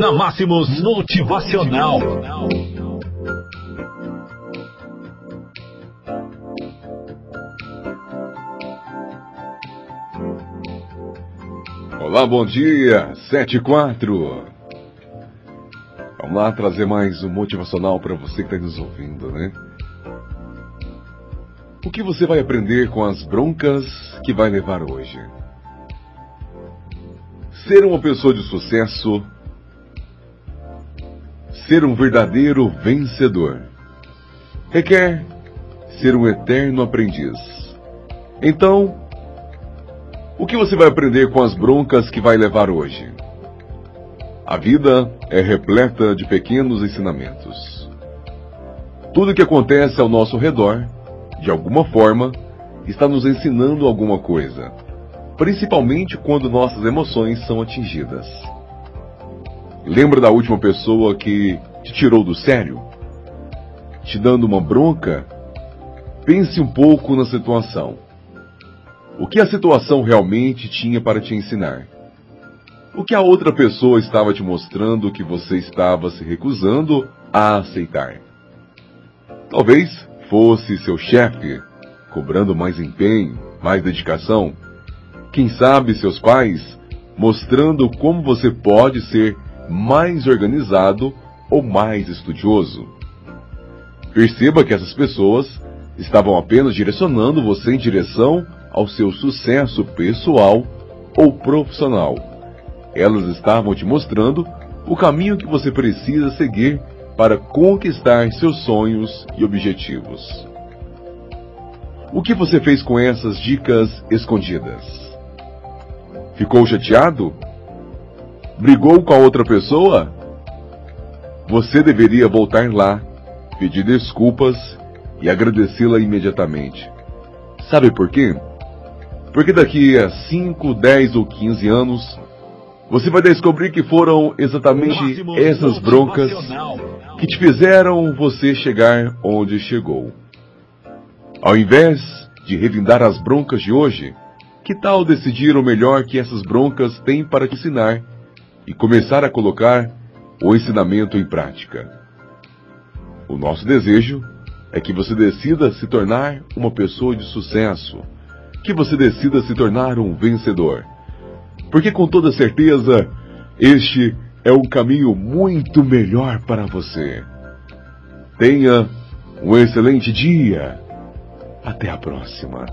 na Máximos Motivacional. Olá, bom dia, 7 e 4. Vamos lá trazer mais um motivacional para você que está nos ouvindo, né? O que você vai aprender com as broncas que vai levar hoje? Ser uma pessoa de sucesso, ser um verdadeiro vencedor, requer ser um eterno aprendiz. Então, o que você vai aprender com as broncas que vai levar hoje? A vida é repleta de pequenos ensinamentos. Tudo que acontece ao nosso redor, de alguma forma, está nos ensinando alguma coisa, principalmente quando nossas emoções são atingidas. Lembra da última pessoa que te tirou do sério? Te dando uma bronca? Pense um pouco na situação. O que a situação realmente tinha para te ensinar? O que a outra pessoa estava te mostrando que você estava se recusando a aceitar? Talvez fosse seu chefe, cobrando mais empenho, mais dedicação. Quem sabe seus pais, mostrando como você pode ser mais organizado ou mais estudioso. Perceba que essas pessoas estavam apenas direcionando você em direção ao seu sucesso pessoal ou profissional. Elas estavam te mostrando o caminho que você precisa seguir para conquistar seus sonhos e objetivos. O que você fez com essas dicas escondidas? Ficou chateado? Brigou com a outra pessoa? Você deveria voltar lá, pedir desculpas e agradecê-la imediatamente. Sabe por quê? Porque daqui a 5, 10 ou 15 anos, você vai descobrir que foram exatamente essas broncas que te fizeram você chegar onde chegou. Ao invés de revindar as broncas de hoje, que tal decidir o melhor que essas broncas têm para te ensinar e começar a colocar o ensinamento em prática? O nosso desejo é que você decida se tornar uma pessoa de sucesso que você decida se tornar um vencedor. Porque com toda certeza, este é um caminho muito melhor para você. Tenha um excelente dia. Até a próxima.